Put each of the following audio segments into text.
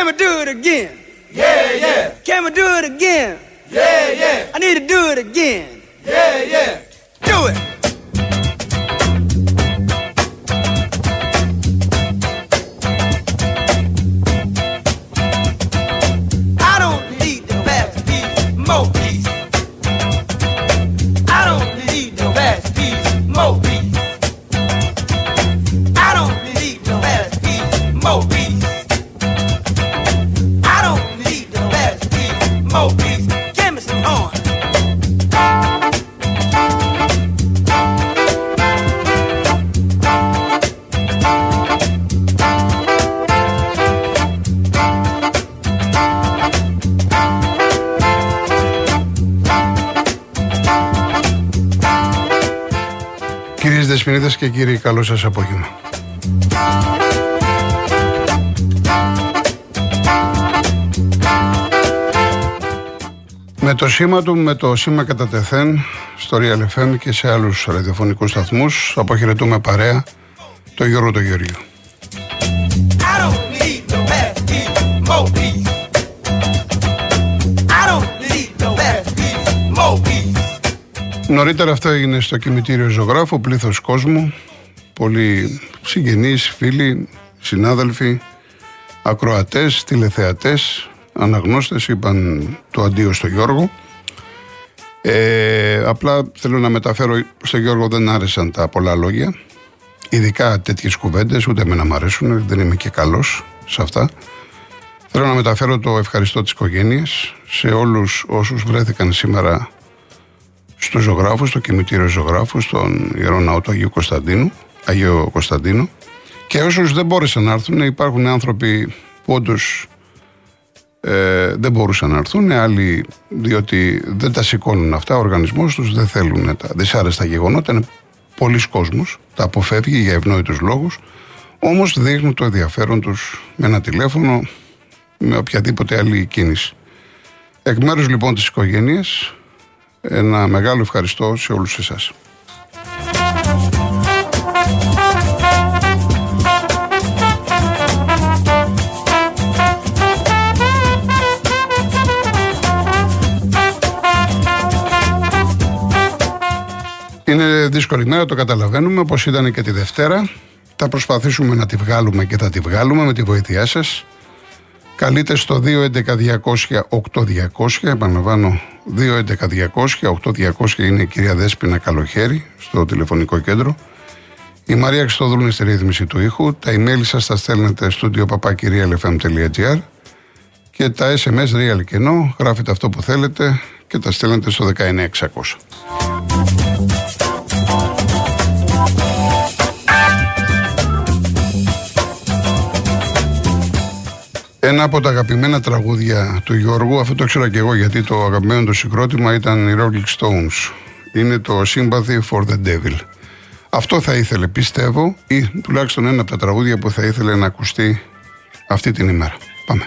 Can we do it again? Yeah, yeah. Can we do it again? Yeah, yeah. I need to do it again. Yeah, yeah. Do it. Κυρίες Δεσποινίδες και κύριοι, καλό σας απόγευμα. Με το σήμα του, με το σήμα κατά τεθέν, στο Real FM και σε άλλους ραδιοφωνικούς σταθμούς, αποχαιρετούμε παρέα το Γιώργο το Γεωργίου. Νωρίτερα αυτό έγινε στο κημητήριο ζωγράφου, πλήθος κόσμου, πολλοί συγγενείς, φίλοι, συνάδελφοι, ακροατές, τηλεθεατές, αναγνώστες είπαν το αντίο στο Γιώργο. Ε, απλά θέλω να μεταφέρω, στο Γιώργο δεν άρεσαν τα πολλά λόγια, ειδικά τέτοιες κουβέντες, ούτε εμένα μ' αρέσουν, δεν είμαι και καλός σε αυτά. Θέλω να μεταφέρω το ευχαριστώ της οικογένειας σε όλους όσους βρέθηκαν σήμερα στο ζωγράφο, στο κημητήριο ζωγράφου, στον Ιερό Ναό του Αγίου Κωνσταντίνου, Αγίου Κωνσταντίνου. Και όσους δεν μπόρεσαν να έρθουν, υπάρχουν άνθρωποι που όντως ε, δεν μπορούσαν να έρθουν, άλλοι διότι δεν τα σηκώνουν αυτά, ο οργανισμός τους δεν θέλουν τα δυσάρεστα γεγονότα. Είναι πολλοί κόσμοι, τα αποφεύγει για ευνόητους λόγους. Όμως δείχνουν το ενδιαφέρον τους με ένα τηλέφωνο, με οποιαδήποτε άλλη κίνηση. Εκ μέρους λοιπόν της οικογένειας, ένα μεγάλο ευχαριστώ σε όλους εσάς. Είναι δύσκολη μέρα, το καταλαβαίνουμε, όπως ήταν και τη Δευτέρα. Θα προσπαθήσουμε να τη βγάλουμε και θα τη βγάλουμε με τη βοήθειά σας. Καλείτε στο 211-200-8200, επαναλαμβάνω 211-200-8200 είναι η κυρία Δέσποινα Καλοχέρη στο τηλεφωνικό κέντρο. Η Μαρία Χριστοδούλου είναι στη ρύθμιση του ήχου. Τα email σας τα στέλνετε στο papakirialfm.gr και τα SMS real και no, γράφετε αυτό που θέλετε και τα στέλνετε στο 19600. Ένα από τα αγαπημένα τραγούδια του Γιώργου, αυτό το ξέρω και εγώ γιατί το αγαπημένο του συγκρότημα ήταν οι Rolling Stones. Είναι το Sympathy for the Devil. Αυτό θα ήθελε, πιστεύω, ή τουλάχιστον ένα από τα τραγούδια που θα ήθελε να ακουστεί αυτή την ημέρα. Πάμε.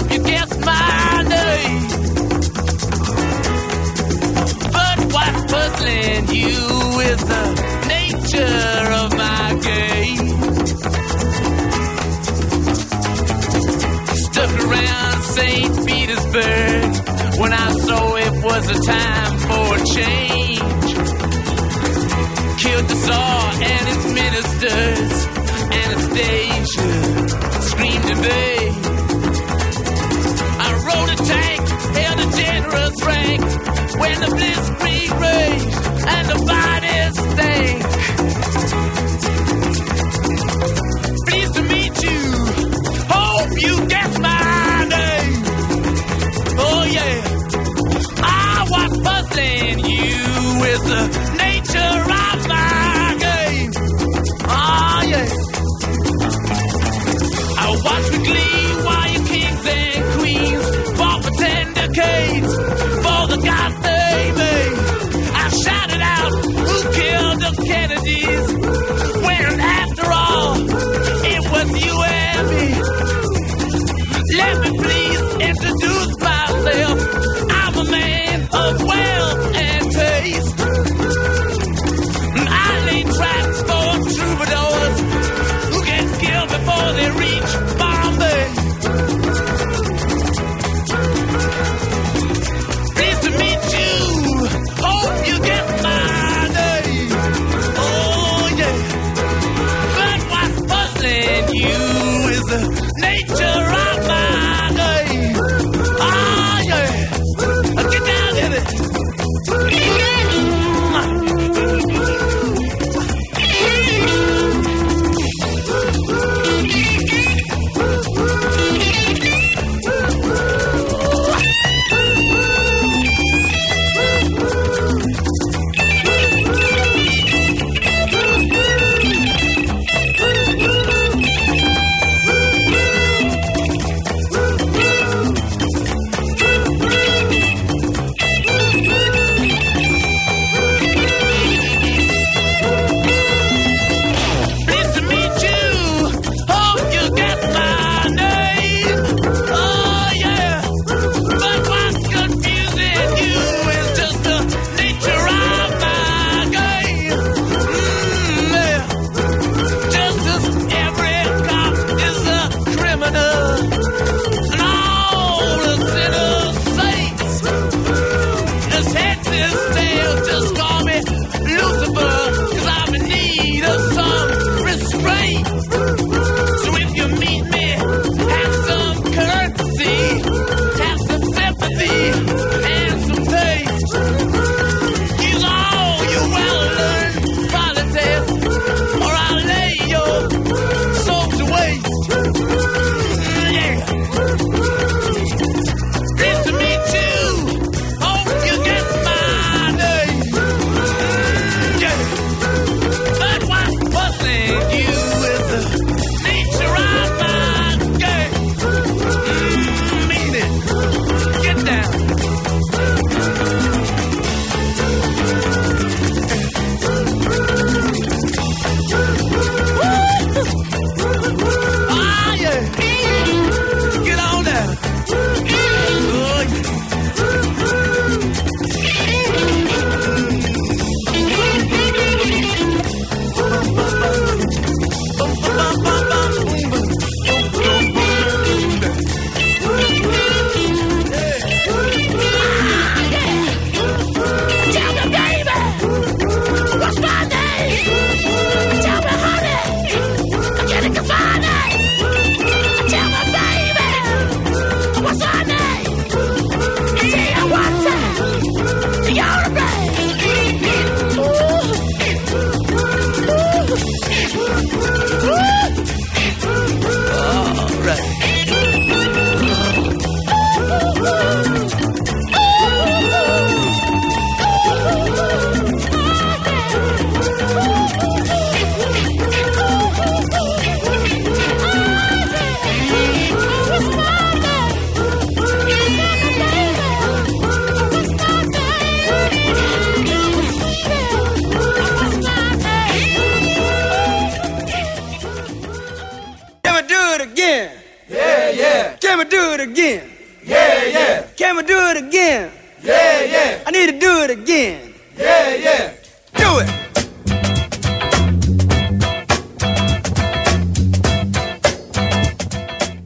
Hope you guessed my name. But what's puzzling you is the nature of my game. Stuck around St. Petersburg when I saw it was a time for change. Killed the Tsar and his ministers. Anastasia screamed in vain. when the blitzkrieg rage and the body stains.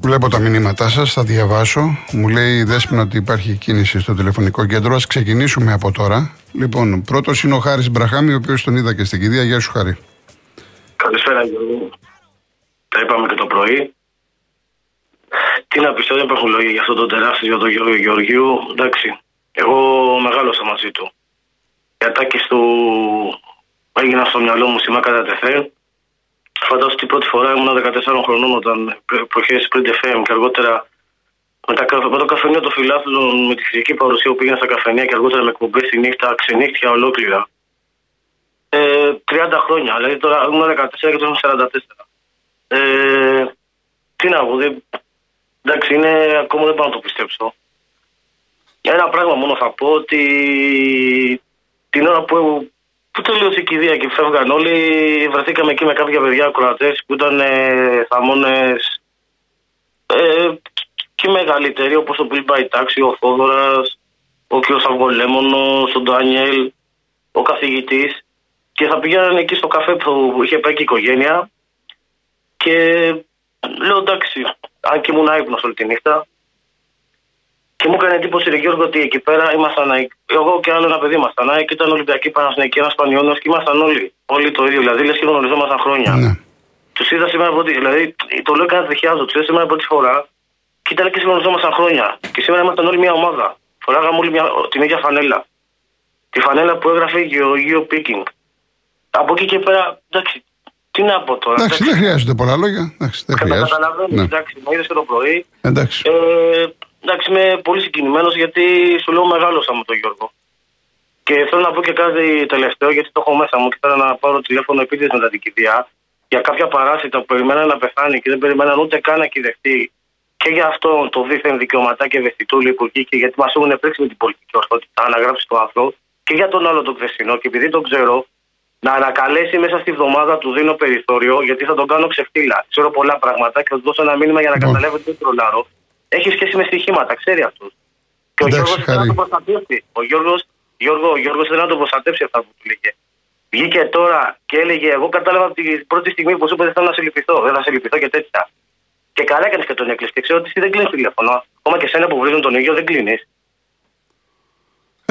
Βλέπω τα μηνύματά σας, θα διαβάσω. Μου λέει η Δέσποινα ότι υπάρχει κίνηση στο τηλεφωνικό κέντρο. Α ξεκινήσουμε από τώρα. Λοιπόν, πρώτος είναι ο Χάρης Μπραχάμι, ο οποίος τον είδα και στην κηδεία. Γεια σου Χάρη. Καλησπέρα Γιώργο. Τα είπαμε και το πρωί. Τι να πιστεύω, δεν υπάρχουν λόγια για αυτό το τεράστιο για τον Γιώργο Γεωργίου. Εντάξει, εγώ μεγάλωσα μαζί του. Οι ατάκε του έγιναν στο μυαλό μου σήμερα κατά τεθέ. Φαντάζομαι ότι πρώτη φορά ήμουν 14 χρονών όταν προχώρησε πριν FM και αργότερα με, τα, με το καφενείο των φιλάθλων, με τη φυσική παρουσία που πήγαινα στα καφενεία και αργότερα με εκπομπέ τη νύχτα, ξενύχτια ολόκληρα. Ε, 30 χρόνια, δηλαδή τώρα ήμουν 14 και τώρα 44. Ε, τι να πω, εντάξει, είναι, ακόμα δεν πάω να το πιστέψω. Ένα πράγμα μόνο θα πω ότι την ώρα που, που τελείωσε η κηδεία και φεύγαν όλοι, βρεθήκαμε εκεί με κάποια παιδιά ακροατές που ήταν ε, θαμώνες ε, και μεγαλύτεροι όπως ο Μπιλμπάι Τάξη, ο Θόδωρας, ο κ. Αυγολέμονο, ο Ντάνιελ, ο καθηγητής. Και θα πηγαίνανε εκεί στο καφέ που είχε πάει και η οικογένεια. Και λέω εντάξει, αν και ήμουν άϊπνος όλη τη νύχτα. Και μου έκανε εντύπωση, ρε Γιώργο, ότι εκεί πέρα ήμασταν. Εγώ και άλλο ένα παιδί ήμασταν. Και ήταν Ολυμπιακή Παναθηναϊκή, ένας Πανιόνιος και ήμασταν όλοι. Όλοι το ίδιο. Δηλαδή, λες και γνωριζόμασταν χρόνια. Ναι. Τους είδα σήμερα πρώτη. Δηλαδή, το λέω κανένα τριχιάζω. Τους είδα σήμερα πρώτη φορά και ήταν και συγχρονιζόμασταν χρόνια. Και σήμερα ήμασταν όλοι μια ομάδα. Φοράγαμε όλοι μια, την ίδια φανέλα. Τη φανέλα που έγραφε Γεωργείο Πίκινγκ. Από εκεί και πέρα, εντάξει, τι να πω τώρα. Εντάξει, δεν χρειάζονται πολλά λόγια. Εντάξει, δεν χρειάζεται. Καταλαβαίνω, Ναι. εντάξει, μου είδες και το πρωί. Εντάξει. Ε, εντάξει, είμαι πολύ συγκινημένος γιατί σου λέω μεγάλωσα με τον Γιώργο. Και θέλω να πω και κάτι τελευταίο, γιατί το έχω μέσα μου και θέλω να πάρω τηλέφωνο επίτηδες με τα δικηδία για κάποια παράσιτα που περιμέναν να πεθάνει και δεν περιμέναν ούτε καν να κυδευτεί. Και για αυτό το δίθεν δικαιωματάκι ευαισθητούλη που βγήκε, γιατί μας έχουν επέξει με την πολιτική ορθότητα, να γράψει το άνθρωπο. Και για τον άλλο τον χθεσινό, και επειδή τον ξέρω, να ανακαλέσει μέσα στη βδομάδα του δίνω περιθώριο, γιατί θα τον κάνω ξεφτύλα. Ξέρω πολλά πράγματα και θα του δώσω ένα μήνυμα για να Λοιπόν. καταλάβει ότι δεν τρολάρω. Έχει σχέση με στοιχήματα, ξέρει αυτός. Και ο Εντάξει, Γιώργος θέλει να Χαρή. τον προστατεύσει. Ο Γιώργος Γιώργο, ο Γιώργος θέλει να τον προστατεύσει αυτά που του λέγε. Βγήκε τώρα και έλεγε: Εγώ κατάλαβα από την πρώτη στιγμή που σου είπε δεν θέλω να σε λυπηθώ, δεν θα σε λυπηθώ και τέτοια. Και καλά έκανες και τον έκλεισες. Και ξέρω ότι εσύ δεν κλείνεις τηλέφωνο. Ακόμα και σένα που βρίζουν τον ίδιο δεν κλείνεις.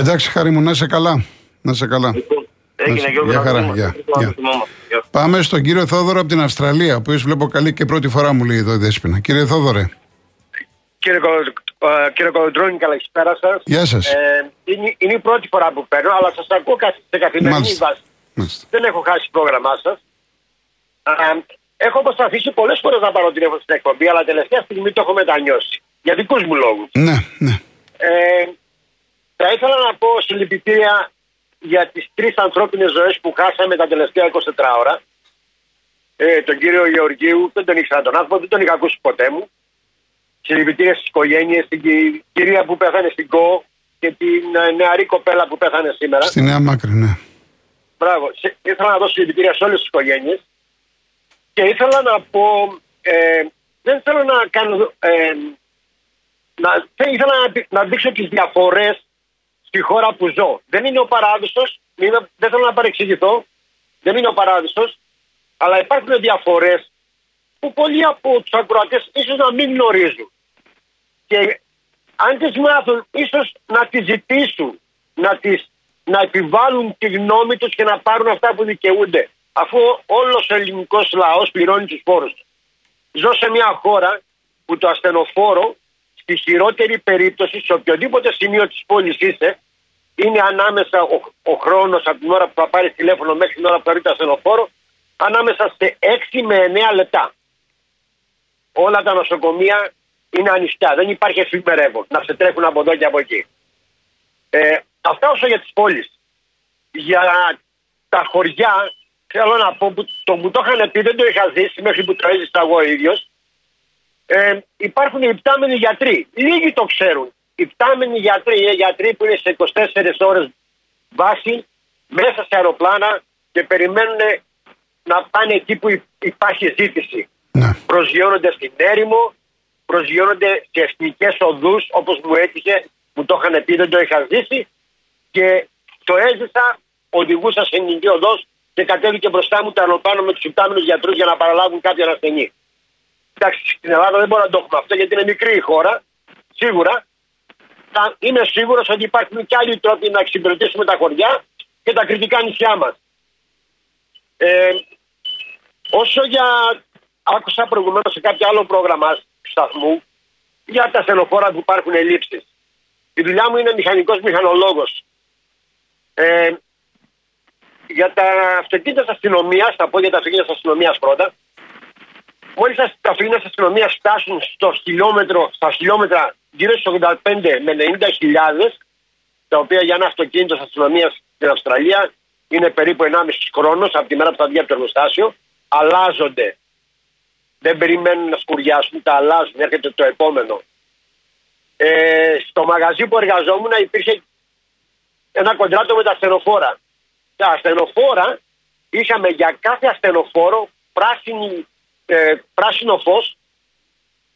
Εντάξει, χάρη μου, να είσαι καλά. Να είσαι καλά. Έγινε Γιώργο. Γεια να χαρά, δούμε. γεια, Να γεια. θυμόμαστε. Γεια. Πάμε στον κύριο Θόδωρο από την Αυστραλία, που βλέπω καλή και πρώτη φορά μου λέει εδώ η Δέσποινα. Κύριε Θόδωρε, Κύριε, Κο- ε, κύριε Κολοντρώνη, καλησπέρα σας. γεια σας. Ε, είναι, είναι η πρώτη φορά που παίρνω, αλλά σας ακούω κα- σε καθημερινή Μάλιστα. βάση. Μάλιστα. Δεν έχω χάσει το πρόγραμμά σας. Έχω προσπαθήσει πολλές φορές να πάρω τηλέφωνο στην εκπομπή, αλλά τελευταία στιγμή το έχω μετανιώσει. Για δικούς μου λόγους. Ναι, ναι. Ε, θα ήθελα να πω συλληπιτήρια για τις τρεις ανθρώπινες ζωές που χάσαμε τα τελευταία 24 ώρα. Ε, τον κύριο Γεωργίου, δεν τον ήξερα τον άνθρωπο, δεν τον είχα ακούσει ποτέ μου. Συλληπιτήρια στι οικογένειε, στην κυ- κυρία που πέθανε στην ΚΟ και την ε, νεαρή κοπέλα που πέθανε σήμερα. Στη Νέα Μάκρη, ναι. Μπράβο. Σε- Ήθελα να δώσω συλληπιτήρια σε όλες τις οικογένειες. Και ήθελα να πω. Ε, δεν θέλω να κάνω. Ε, να, δεν ήθελα να, δει- να δείξω τις διαφορές στη χώρα που ζω. Δεν είναι ο παράδεισος. Δεν θέλω να παρεξηγηθώ. Δεν είναι ο παράδεισος. Αλλά υπάρχουν διαφορές που πολλοί από τους ακροατές ίσως να μην γνωρίζουν. Και αν τις μάθουν, ίσως να τις ζητήσουν, να, τις, να επιβάλλουν τη γνώμη τους και να πάρουν αυτά που δικαιούνται. Αφού όλος ο ελληνικός λαός πληρώνει τους φόρους του. Ζω σε μια χώρα που το ασθενοφόρο στη χειρότερη περίπτωση, σε οποιοδήποτε σημείο της πόλης είσαι, είναι ανάμεσα ο, ο χρόνος από την ώρα που θα πάρει τηλέφωνο μέχρι την ώρα που θα βρει το ασθενοφόρο, ανάμεσα σε 6 με 9 λεπτά όλα τα νοσοκομεία είναι ανοιχτά. Δεν υπάρχει εφημερεύω να σε τρέχουν από εδώ και από εκεί. Ε, αυτά όσο για τις πόλεις. Για τα χωριά, θέλω να πω, που το μου το είχαν πει, δεν το είχα ζήσει μέχρι που το έζησα εγώ ίδιος. Ε, υπάρχουν οι υπτάμενοι γιατροί. Λίγοι το ξέρουν. Οι υπτάμενοι γιατροί είναι γιατροί που είναι σε 24 ώρες βάση μέσα σε αεροπλάνα και περιμένουν να πάνε εκεί που υ- υπάρχει ζήτηση ναι. προσγειώνονται στην έρημο, προσγειώνονται σε εθνικές οδούς όπως μου έτυχε, μου το είχαν πει, δεν το είχα ζήσει και το έζησα, οδηγούσα σε εθνική οδός και κατέβηκε μπροστά μου το αεροπλάνο με τους υπτάμενου γιατρούς για να παραλάβουν κάποιον ασθενή. Εντάξει, στην Ελλάδα δεν μπορούμε να το έχουμε αυτό γιατί είναι μικρή η χώρα, σίγουρα. Θα- Είμαι σίγουρος ότι υπάρχουν και άλλοι τρόποι να εξυπηρετήσουμε τα χωριά και τα κριτικά νησιά μας. Ε, Όσο για. Άκουσα προηγουμένως σε κάποιο άλλο πρόγραμμα σταθμού για τα στενοφόρα που υπάρχουν ελλείψεις. Η δουλειά μου είναι μηχανικός μηχανολόγος. Ε, για τα αυτοκίνητα της αστυνομίας, θα πω για τα αυτοκίνητα της αστυνομίας πρώτα. Μόλις τα αυτοκίνητα της αστυνομίας φτάσουν στο χιλιόμετρο, στα χιλιόμετρα γύρω στους 85 με 90 χιλιάδες, τα οποία για ένα αυτοκίνητο της αστυνομίας στην Αυστραλία είναι περίπου 1,5 χρόνος από τη μέρα που θα βγει από το εργοστάσιο, αλλάζονται. Δεν περιμένουν να σκουριάσουν, τα αλλάζουν, έρχεται το επόμενο. Ε, στο μαγαζί που εργαζόμουν υπήρχε ένα κοντράτο με τα ασθενοφόρα. Τα ασθενοφόρα είχαμε για κάθε ασθενοφόρο πράσινη, ε, πράσινο φως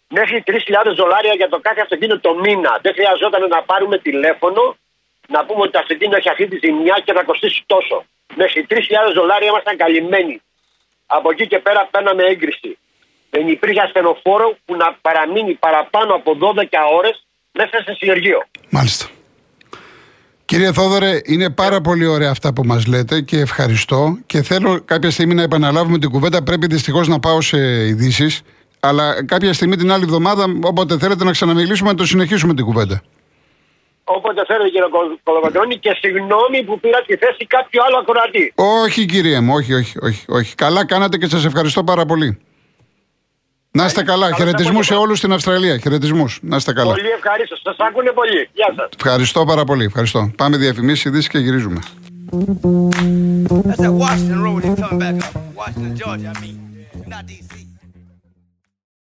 μέχρι 3.000 δολάρια για το κάθε αυτοκίνητο το μήνα. Δεν χρειαζόταν να πάρουμε τηλέφωνο να πούμε ότι το αυτοκίνητο έχει αυτή τη ζημιά και να κοστίσει τόσο. Μέχρι 3.000 δολάρια ήμασταν καλυμμένοι. Από εκεί και πέρα παίρναμε έγκριση. Δεν υπήρχε ασθενοφόρο που να παραμείνει παραπάνω από 12 ώρες μέσα σε συνεργείο. Μάλιστα. Κύριε Θόδωρε, είναι πάρα πολύ ωραία αυτά που μας λέτε και ευχαριστώ και θέλω κάποια στιγμή να επαναλάβουμε την κουβέντα. Πρέπει δυστυχώς να πάω σε ειδήσεις, αλλά κάποια στιγμή την άλλη εβδομάδα, όποτε θέλετε να ξαναμιλήσουμε, να το συνεχίσουμε την κουβέντα. Όποτε θέλετε κύριε Κολ- Κολοκοτρώνη και συγγνώμη που πήρα τη θέση κάποιου άλλου ακροατή. Όχι, κύριε μου, όχι, όχι, όχι, όχι. Καλά κάνατε και σας ευχαριστώ πάρα πολύ. Να είστε καλά. Καλό Χαιρετισμού σε απόγευμα. όλους στην Αυστραλία. Χαιρετισμούς. Να είστε καλά. Πολύ ευχαρίστως. Σας άκουνε πολύ. Γεια σας. Ευχαριστώ πάρα πολύ. Ευχαριστώ. Πάμε διαφημίσεις, ειδήσεις και γυρίζουμε. That's at Washington Road. They coming back up. Washington, Georgia, I mean. Not D.C.